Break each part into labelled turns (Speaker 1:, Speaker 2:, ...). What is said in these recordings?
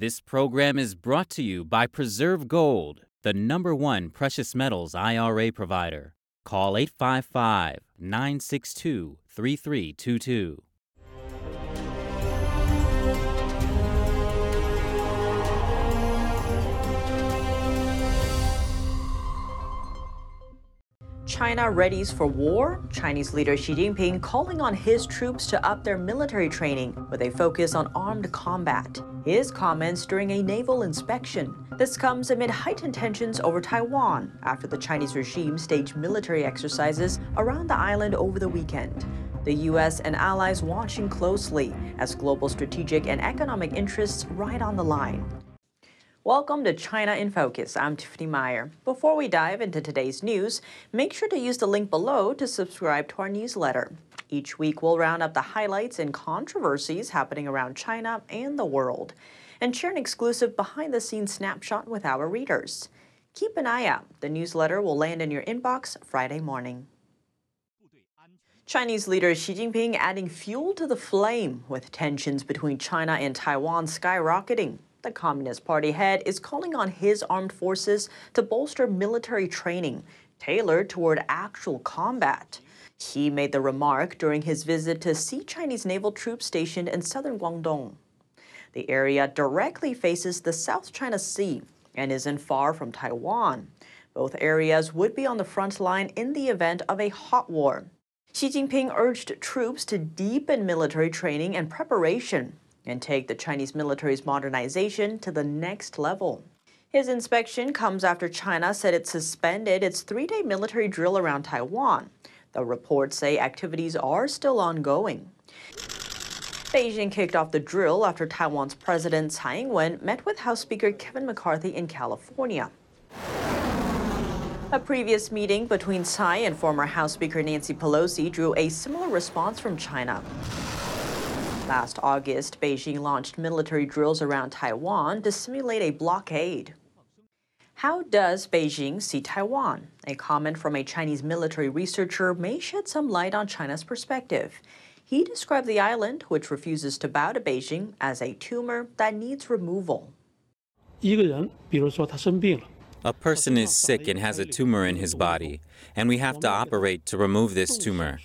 Speaker 1: This program is brought to you by Preserve Gold, the number one precious metals IRA provider. Call 855 962 3322.
Speaker 2: China readies for war, Chinese leader Xi Jinping calling on his troops to up their military training with a focus on armed combat. His comments during a naval inspection. This comes amid heightened tensions over Taiwan after the Chinese regime staged military exercises around the island over the weekend. The U.S. and allies watching closely as global strategic and economic interests ride on the line. Welcome to China in Focus. I'm Tiffany Meyer. Before we dive into today's news, make sure to use the link below to subscribe to our newsletter. Each week, we'll round up the highlights and controversies happening around China and the world, and share an exclusive behind the scenes snapshot with our readers. Keep an eye out. The newsletter will land in your inbox Friday morning. Chinese leader Xi Jinping adding fuel to the flame with tensions between China and Taiwan skyrocketing. The Communist Party head is calling on his armed forces to bolster military training tailored toward actual combat. He made the remark during his visit to see Chinese naval troops stationed in southern Guangdong. The area directly faces the South China Sea and isn't far from Taiwan. Both areas would be on the front line in the event of a hot war. Xi Jinping urged troops to deepen military training and preparation and take the Chinese military's modernization to the next level. His inspection comes after China said it suspended its three day military drill around Taiwan. The reports say activities are still ongoing. Beijing kicked off the drill after Taiwan's President Tsai Ing wen met with House Speaker Kevin McCarthy in California. A previous meeting between Tsai and former House Speaker Nancy Pelosi drew a similar response from China. Last August, Beijing launched military drills around Taiwan to simulate a blockade. How does Beijing see Taiwan? A comment from a Chinese military researcher may shed some light on China's perspective. He described the island, which refuses to bow to Beijing, as a tumor that needs removal.
Speaker 1: A person is sick and has a tumor in his body, and we have to operate to remove this tumor.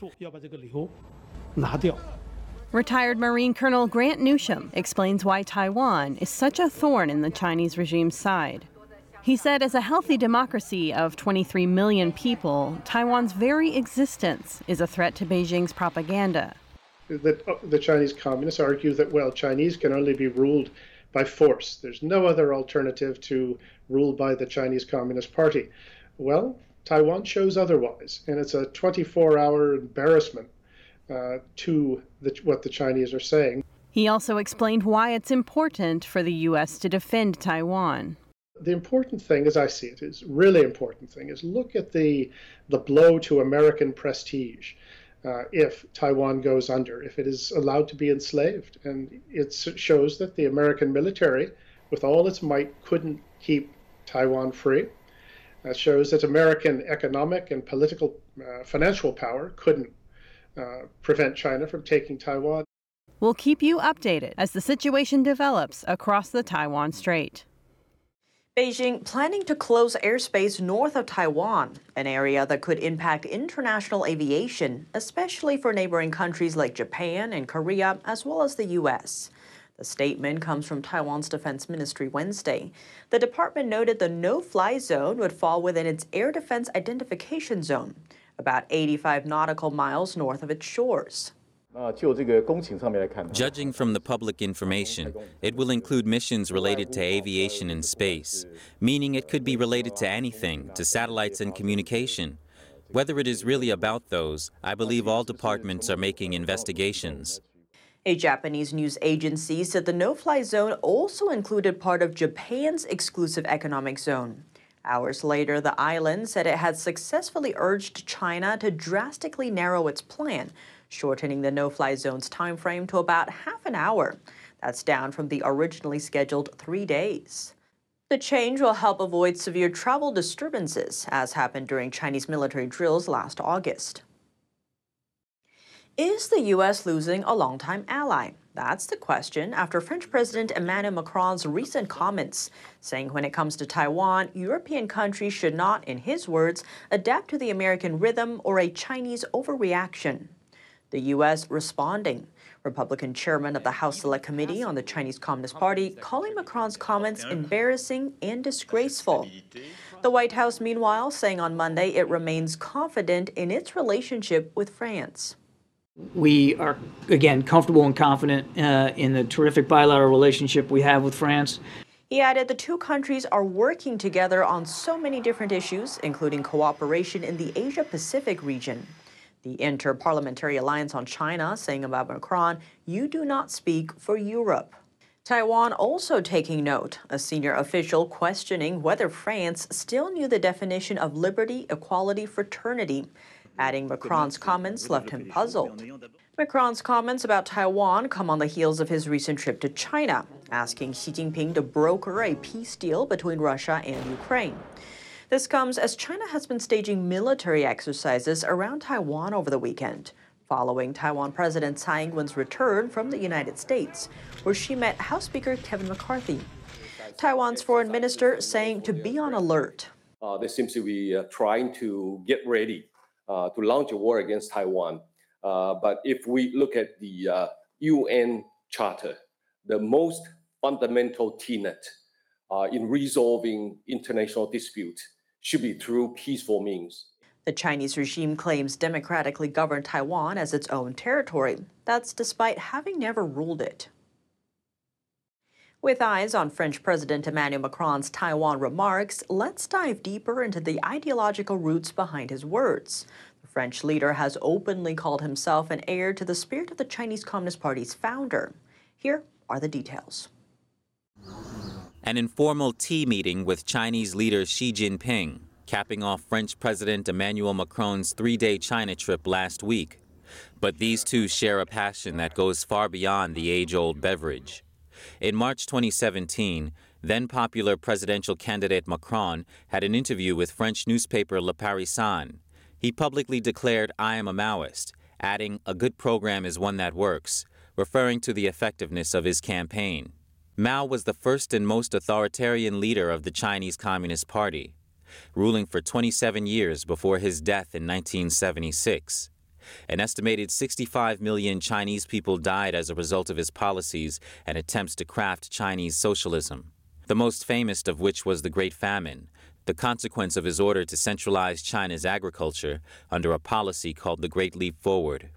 Speaker 3: Retired Marine Colonel Grant Newsham explains why Taiwan is such a thorn in the Chinese regime's side. He said, as a healthy democracy of 23 million people, Taiwan's very existence is a threat to Beijing's propaganda.
Speaker 4: The, the Chinese communists argue that, well, Chinese can only be ruled by force. There's no other alternative to rule by the Chinese Communist Party. Well, Taiwan shows otherwise, and it's a 24 hour embarrassment uh, to the, what the Chinese are saying.
Speaker 3: He also explained why it's important for the U.S. to defend Taiwan.
Speaker 4: The important thing, as I see it, is really important thing is look at the the blow to American prestige uh, if Taiwan goes under, if it is allowed to be enslaved, and it shows that the American military, with all its might, couldn't keep Taiwan free. That shows that American economic and political, uh, financial power couldn't uh, prevent China from taking Taiwan.
Speaker 3: We'll keep you updated as the situation develops across the Taiwan Strait.
Speaker 2: Beijing planning to close airspace north of Taiwan, an area that could impact international aviation, especially for neighboring countries like Japan and Korea, as well as the U.S. The statement comes from Taiwan's Defense Ministry Wednesday. The department noted the no fly zone would fall within its air defense identification zone about 85 nautical miles north of its shores.
Speaker 1: Uh, Judging from the public information, it will include missions related to aviation and space, meaning it could be related to anything, to satellites and communication. Whether it is really about those, I believe all departments are making investigations.
Speaker 2: A Japanese news agency said the no fly zone also included part of Japan's exclusive economic zone. Hours later, the island said it had successfully urged China to drastically narrow its plan, shortening the no-fly zone's time frame to about half an hour. That's down from the originally scheduled three days. The change will help avoid severe travel disturbances, as happened during Chinese military drills last August. Is the U.S. losing a longtime ally? That's the question after French President Emmanuel Macron's recent comments, saying when it comes to Taiwan, European countries should not, in his words, adapt to the American rhythm or a Chinese overreaction. The U.S. responding. Republican chairman of the House Select Committee on the Chinese Communist Party calling Macron's comments embarrassing and disgraceful. The White House, meanwhile, saying on Monday it remains confident in its relationship with France.
Speaker 5: We are, again, comfortable and confident uh, in the terrific bilateral relationship we have with France.
Speaker 2: He added the two countries are working together on so many different issues, including cooperation in the Asia Pacific region. The Inter-Parliamentary Alliance on China saying about Macron, you do not speak for Europe. Taiwan also taking note, a senior official questioning whether France still knew the definition of liberty, equality, fraternity adding Macron's comments left him puzzled. Macron's comments about Taiwan come on the heels of his recent trip to China, asking Xi Jinping to broker a peace deal between Russia and Ukraine. This comes as China has been staging military exercises around Taiwan over the weekend, following Taiwan President Tsai Ing-wen's return from the United States, where she met House Speaker Kevin McCarthy. Taiwan's foreign minister saying to be on alert.
Speaker 6: Uh, they seem to be uh, trying to get ready to launch a war against Taiwan. Uh, but if we look at the UN uh, Charter, the most fundamental tenet in resolving international disputes should be through peaceful means.
Speaker 2: The Chinese regime claims democratically governed Taiwan as its own territory. That's despite having never ruled it. With eyes on French President Emmanuel Macron's Taiwan remarks, let's dive deeper into the ideological roots behind his words. The French leader has openly called himself an heir to the spirit of the Chinese Communist Party's founder. Here are the details.
Speaker 1: An informal tea meeting with Chinese leader Xi Jinping, capping off French President Emmanuel Macron's three day China trip last week. But these two share a passion that goes far beyond the age old beverage. In March 2017, then popular presidential candidate Macron had an interview with French newspaper Le Parisien. He publicly declared, I am a Maoist, adding, a good program is one that works, referring to the effectiveness of his campaign. Mao was the first and most authoritarian leader of the Chinese Communist Party, ruling for 27 years before his death in 1976. An estimated 65 million Chinese people died as a result of his policies and attempts to craft Chinese socialism, the most famous of which was the Great Famine, the consequence of his order to centralize China's agriculture under a policy called the Great Leap Forward.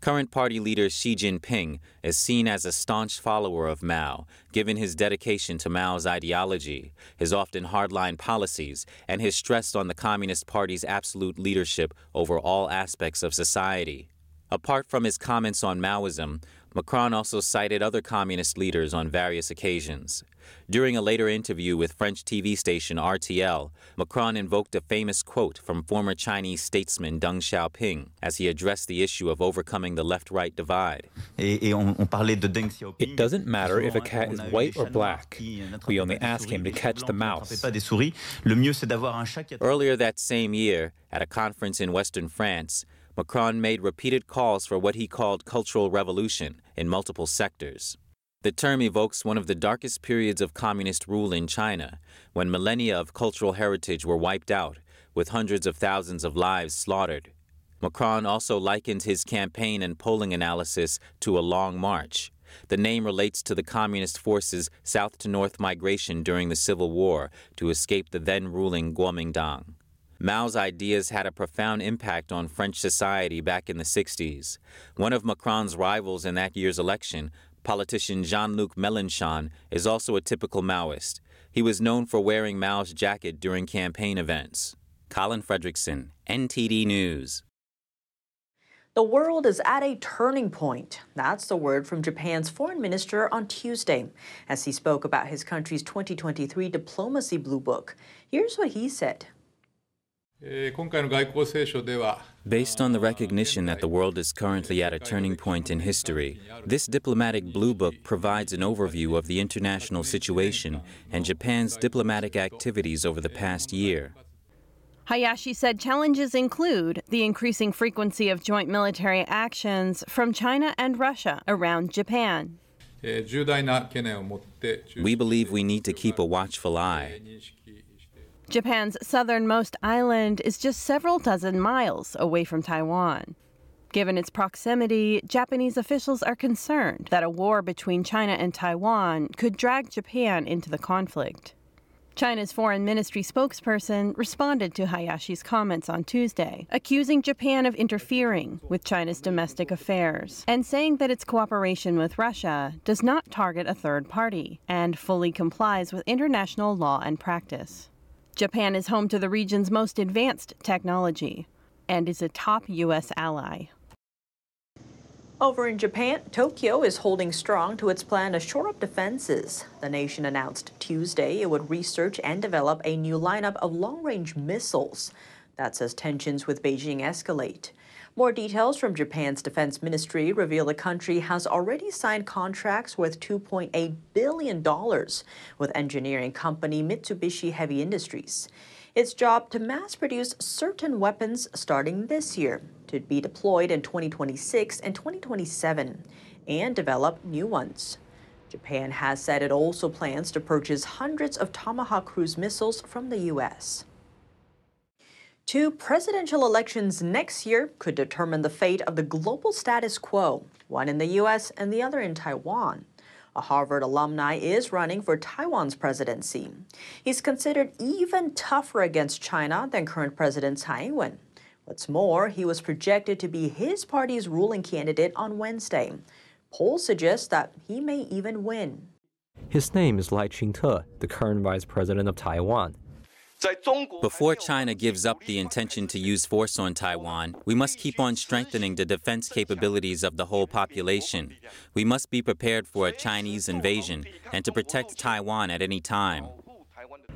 Speaker 1: Current party leader Xi Jinping is seen as a staunch follower of Mao, given his dedication to Mao's ideology, his often hardline policies, and his stress on the Communist Party's absolute leadership over all aspects of society. Apart from his comments on Maoism, Macron also cited other communist leaders on various occasions. During a later interview with French TV station RTL, Macron invoked a famous quote from former Chinese statesman Deng Xiaoping as he addressed the issue of overcoming the left right divide.
Speaker 7: It doesn't matter if a cat is white or black. We only ask him to catch the mouse.
Speaker 1: Earlier that same year, at a conference in Western France, Macron made repeated calls for what he called cultural revolution in multiple sectors. The term evokes one of the darkest periods of communist rule in China, when millennia of cultural heritage were wiped out, with hundreds of thousands of lives slaughtered. Macron also likened his campaign and polling analysis to a long march. The name relates to the communist forces' south to north migration during the Civil War to escape the then ruling Kuomintang. Mao's ideas had a profound impact on French society back in the 60s. One of Macron's rivals in that year's election, politician Jean Luc Mélenchon, is also a typical Maoist. He was known for wearing Mao's jacket during campaign events. Colin Fredrickson, NTD News.
Speaker 2: The world is at a turning point. That's the word from Japan's foreign minister on Tuesday as he spoke about his country's 2023 Diplomacy Blue Book. Here's what he said.
Speaker 1: Based on the recognition that the world is currently at a turning point in history, this diplomatic blue book provides an overview of the international situation and Japan's diplomatic activities over the past year.
Speaker 3: Hayashi said challenges include the increasing frequency of joint military actions from China and Russia around Japan.
Speaker 1: We believe we need to keep a watchful eye.
Speaker 3: Japan's southernmost island is just several dozen miles away from Taiwan. Given its proximity, Japanese officials are concerned that a war between China and Taiwan could drag Japan into the conflict. China's foreign ministry spokesperson responded to Hayashi's comments on Tuesday, accusing Japan of interfering with China's domestic affairs and saying that its cooperation with Russia does not target a third party and fully complies with international law and practice. Japan is home to the region's most advanced technology and is a top U.S. ally.
Speaker 2: Over in Japan, Tokyo is holding strong to its plan to shore up defenses. The nation announced Tuesday it would research and develop a new lineup of long range missiles. That's as tensions with Beijing escalate. More details from Japan's defense ministry reveal the country has already signed contracts worth $2.8 billion with engineering company Mitsubishi Heavy Industries. Its job to mass produce certain weapons starting this year to be deployed in 2026 and 2027 and develop new ones. Japan has said it also plans to purchase hundreds of Tomahawk cruise missiles from the U.S. Two presidential elections next year could determine the fate of the global status quo, one in the U.S. and the other in Taiwan. A Harvard alumni is running for Taiwan's presidency. He's considered even tougher against China than current President Tsai Ing wen. What's more, he was projected to be his party's ruling candidate on Wednesday. Polls suggest that he may even win.
Speaker 8: His name is Lai Ching-te, the current vice president of Taiwan.
Speaker 1: Before China gives up the intention to use force on Taiwan, we must keep on strengthening the defense capabilities of the whole population. We must be prepared for a Chinese invasion and to protect Taiwan at any time.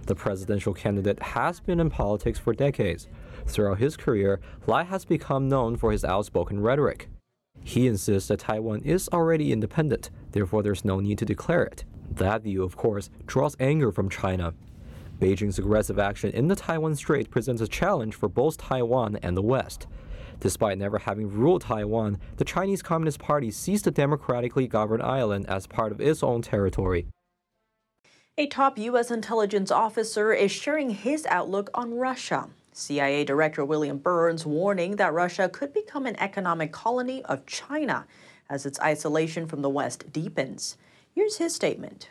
Speaker 8: The presidential candidate has been in politics for decades. Throughout his career, Lai has become known for his outspoken rhetoric. He insists that Taiwan is already independent, therefore, there's no need to declare it. That view, of course, draws anger from China. Beijing's aggressive action in the Taiwan Strait presents a challenge for both Taiwan and the West. Despite never having ruled Taiwan, the Chinese Communist Party sees the democratically governed island as part of its own territory.
Speaker 2: A top U.S. intelligence officer is sharing his outlook on Russia. CIA Director William Burns warning that Russia could become an economic colony of China as its isolation from the West deepens. Here's his statement.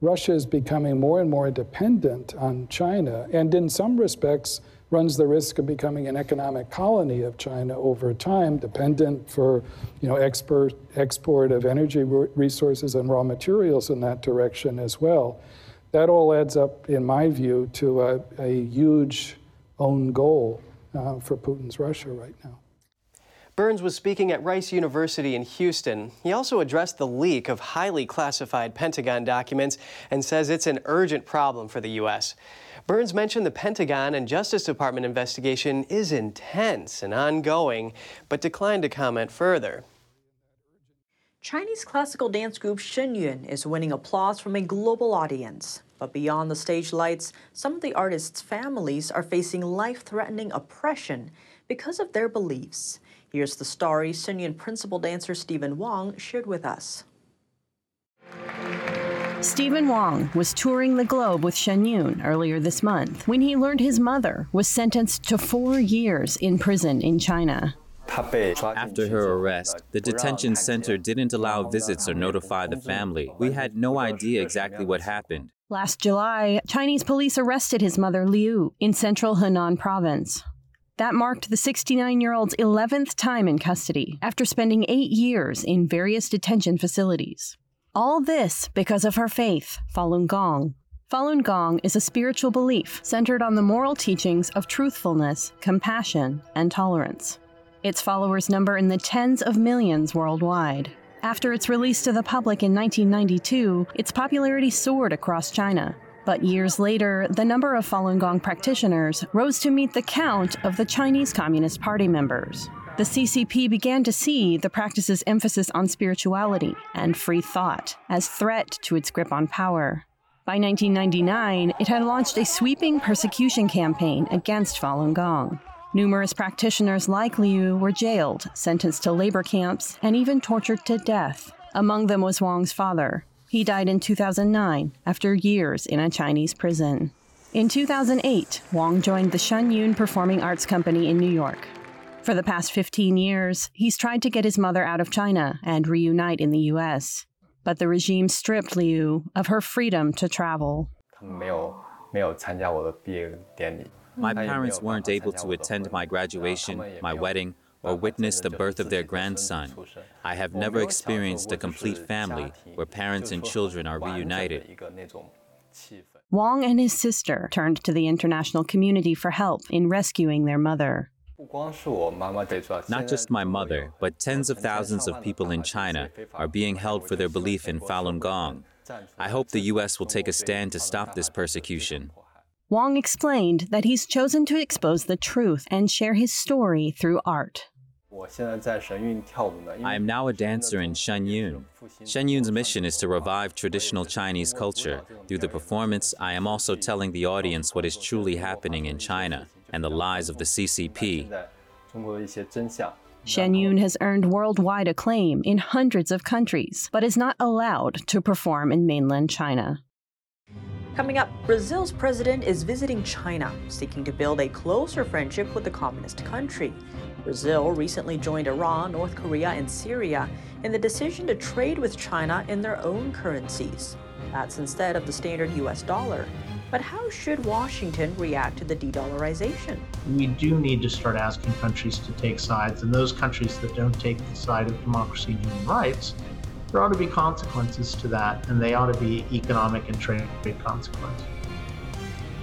Speaker 9: Russia is becoming more and more dependent on China, and in some respects, runs the risk of becoming an economic colony of China over time, dependent for you know export export of energy resources and raw materials in that direction as well. That all adds up, in my view, to a, a huge own goal uh, for Putin's Russia right now.
Speaker 10: Burns was speaking at Rice University in Houston. He also addressed the leak of highly classified Pentagon documents and says it's an urgent problem for the U.S. Burns mentioned the Pentagon and Justice Department investigation is intense and ongoing, but declined to comment further.
Speaker 2: Chinese classical dance group Shen Yun is winning applause from a global audience. But beyond the stage lights, some of the artists' families are facing life threatening oppression because of their beliefs. Here's the story Shen Yun principal dancer Stephen Wong shared with us.
Speaker 3: Stephen Wong was touring the globe with Shen Yun earlier this month when he learned his mother was sentenced to four years in prison in China.
Speaker 1: After her arrest, the detention center didn't allow visits or notify the family. We had no idea exactly what happened.
Speaker 3: Last July, Chinese police arrested his mother Liu in central Henan province. That marked the 69 year old's 11th time in custody after spending eight years in various detention facilities. All this because of her faith, Falun Gong. Falun Gong is a spiritual belief centered on the moral teachings of truthfulness, compassion, and tolerance. Its followers number in the tens of millions worldwide. After its release to the public in 1992, its popularity soared across China, but years later, the number of Falun Gong practitioners rose to meet the count of the Chinese Communist Party members. The CCP began to see the practice's emphasis on spirituality and free thought as threat to its grip on power. By 1999, it had launched a sweeping persecution campaign against Falun Gong. Numerous practitioners like Liu were jailed, sentenced to labor camps, and even tortured to death. Among them was Wang's father. He died in 2009 after years in a Chinese prison. In 2008, Wang joined the Shen Yun Performing Arts Company in New York. For the past 15 years, he's tried to get his mother out of China and reunite in the U.S. But the regime stripped Liu of her freedom to travel.
Speaker 1: My parents weren't able to attend my graduation, my wedding, or witness the birth of their grandson. I have never experienced a complete family where parents and children are reunited.
Speaker 3: Wang and his sister turned to the international community for help in rescuing their mother.
Speaker 1: Not just my mother, but tens of thousands of people in China are being held for their belief in Falun Gong. I hope the U.S. will take a stand to stop this persecution.
Speaker 3: Wang explained that he's chosen to expose the truth and share his story through art.
Speaker 1: I am now a dancer in Shen Yun. Shen Yun's mission is to revive traditional Chinese culture. Through the performance, I am also telling the audience what is truly happening in China and the lies of the CCP.
Speaker 3: Shen Yun has earned worldwide acclaim in hundreds of countries, but is not allowed to perform in mainland China.
Speaker 2: Coming up, Brazil's president is visiting China, seeking to build a closer friendship with the communist country. Brazil recently joined Iran, North Korea, and Syria in the decision to trade with China in their own currencies. That's instead of the standard US dollar. But how should Washington react to the de dollarization?
Speaker 11: We do need to start asking countries to take sides, and those countries that don't take the side of democracy and human rights, there ought to be consequences to that, and they ought to be economic and trade consequences.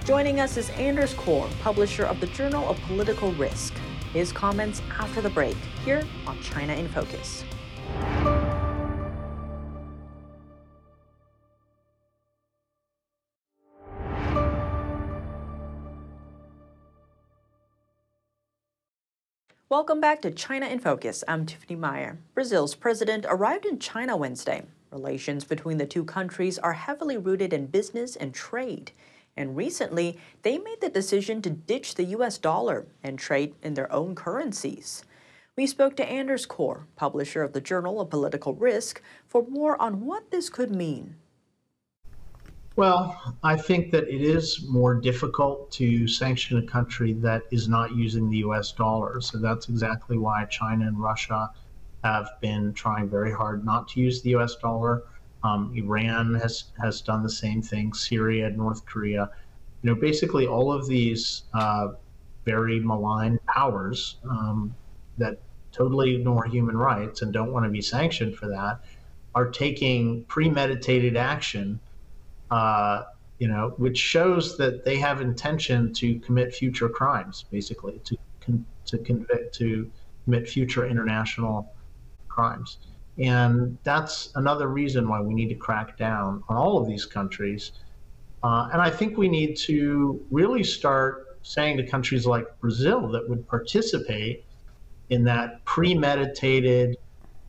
Speaker 2: Joining us is Anders Corr, publisher of the Journal of Political Risk. His comments after the break here on China in Focus. Welcome back to China in Focus. I'm Tiffany Meyer. Brazil's president arrived in China Wednesday. Relations between the two countries are heavily rooted in business and trade. And recently, they made the decision to ditch the US dollar and trade in their own currencies. We spoke to Anders Corr, publisher of the Journal of Political Risk, for more on what this could mean.
Speaker 11: Well, I think that it is more difficult to sanction a country that is not using the US dollar. So that's exactly why China and Russia have been trying very hard not to use the US dollar. Um, Iran has, has done the same thing, Syria, North Korea. You know, basically all of these uh, very malign powers um, that totally ignore human rights and don't want to be sanctioned for that are taking premeditated action uh, you know, which shows that they have intention to commit future crimes, basically, to con- to convict to commit future international crimes. And that's another reason why we need to crack down on all of these countries. Uh, and I think we need to really start saying to countries like Brazil that would participate in that premeditated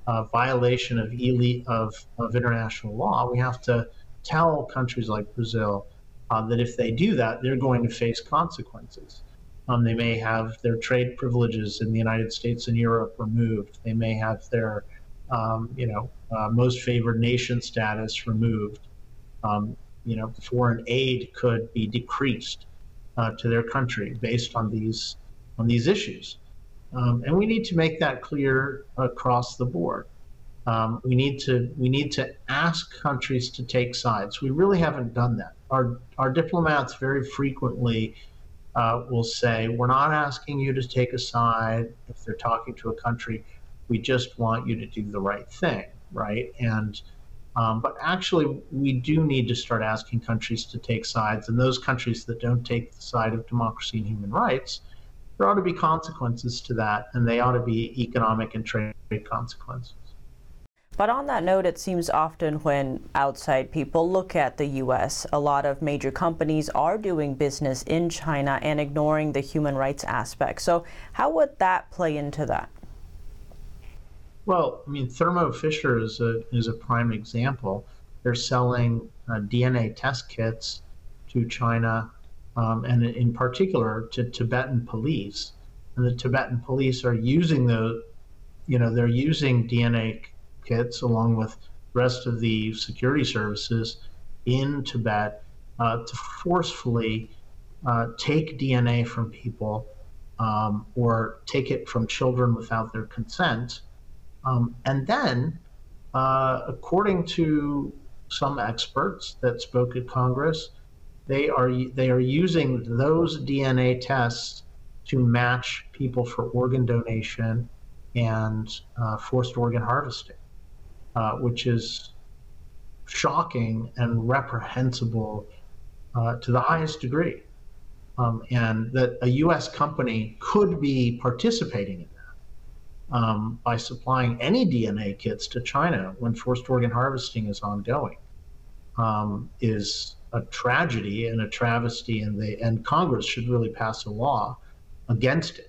Speaker 11: uh, violation of elite of, of international law, we have to tell countries like Brazil uh, that if they do that, they're going to face consequences. Um, they may have their trade privileges in the United States and Europe removed. They may have their, um, you know, uh, most favored nation status removed. Um, you know, foreign aid could be decreased uh, to their country based on these on these issues, um, and we need to make that clear across the board. Um, we need to we need to ask countries to take sides. We really haven't done that. Our our diplomats very frequently uh, will say, "We're not asking you to take a side." If they're talking to a country, we just want you to do the right thing, right? And um, but actually, we do need to start asking countries to take sides, and those countries that don't take the side of democracy and human rights, there ought to be consequences to that, and they ought to be economic and trade consequences.
Speaker 2: But on that note, it seems often when outside people look at the U.S., a lot of major companies are doing business in China and ignoring the human rights aspect. So, how would that play into that?
Speaker 11: Well, I mean, Thermo Fisher is a, is a prime example. They're selling uh, DNA test kits to China um, and, in particular, to Tibetan police. And the Tibetan police are using the, you know, they're using DNA kits along with rest of the security services in Tibet uh, to forcefully uh, take DNA from people um, or take it from children without their consent. Um, and then, uh, according to some experts that spoke at Congress, they are they are using those DNA tests to match people for organ donation and uh, forced organ harvesting, uh, which is shocking and reprehensible uh, to the highest degree. Um, and that a U.S. company could be participating in that um, by supplying any DNA kits to China when forced organ harvesting is ongoing um, is a tragedy and a travesty, and they and Congress should really pass a law against it.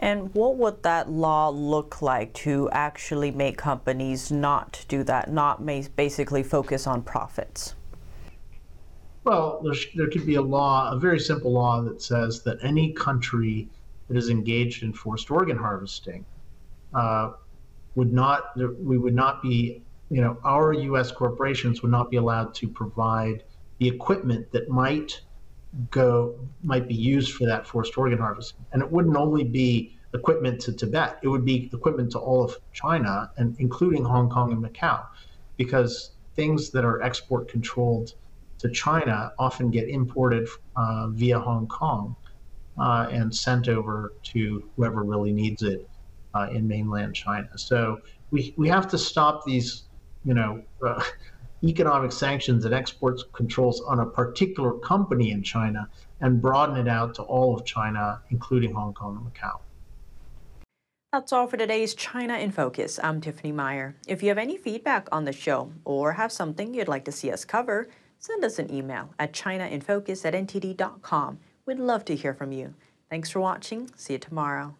Speaker 2: And what would that law look like to actually make companies not do that, not basically focus on profits?
Speaker 11: Well, there could be a law, a very simple law that says that any country that is engaged in forced organ harvesting uh, would not, we would not be, you know, our U.S. corporations would not be allowed to provide the equipment that might go, might be used for that forced organ harvesting. And it wouldn't only be equipment to Tibet, it would be equipment to all of China, and including Hong Kong and Macau, because things that are export controlled to China often get imported uh, via Hong Kong uh, and sent over to whoever really needs it uh, in mainland China. So we, we have to stop these, you know, uh, economic sanctions and exports controls on a particular company in China and broaden it out to all of China, including Hong Kong and Macau.
Speaker 2: That's all for today's China in Focus. I'm Tiffany Meyer. If you have any feedback on the show or have something you'd like to see us cover, send us an email at chinainfocus at ntd.com. We'd love to hear from you. Thanks for watching. See you tomorrow.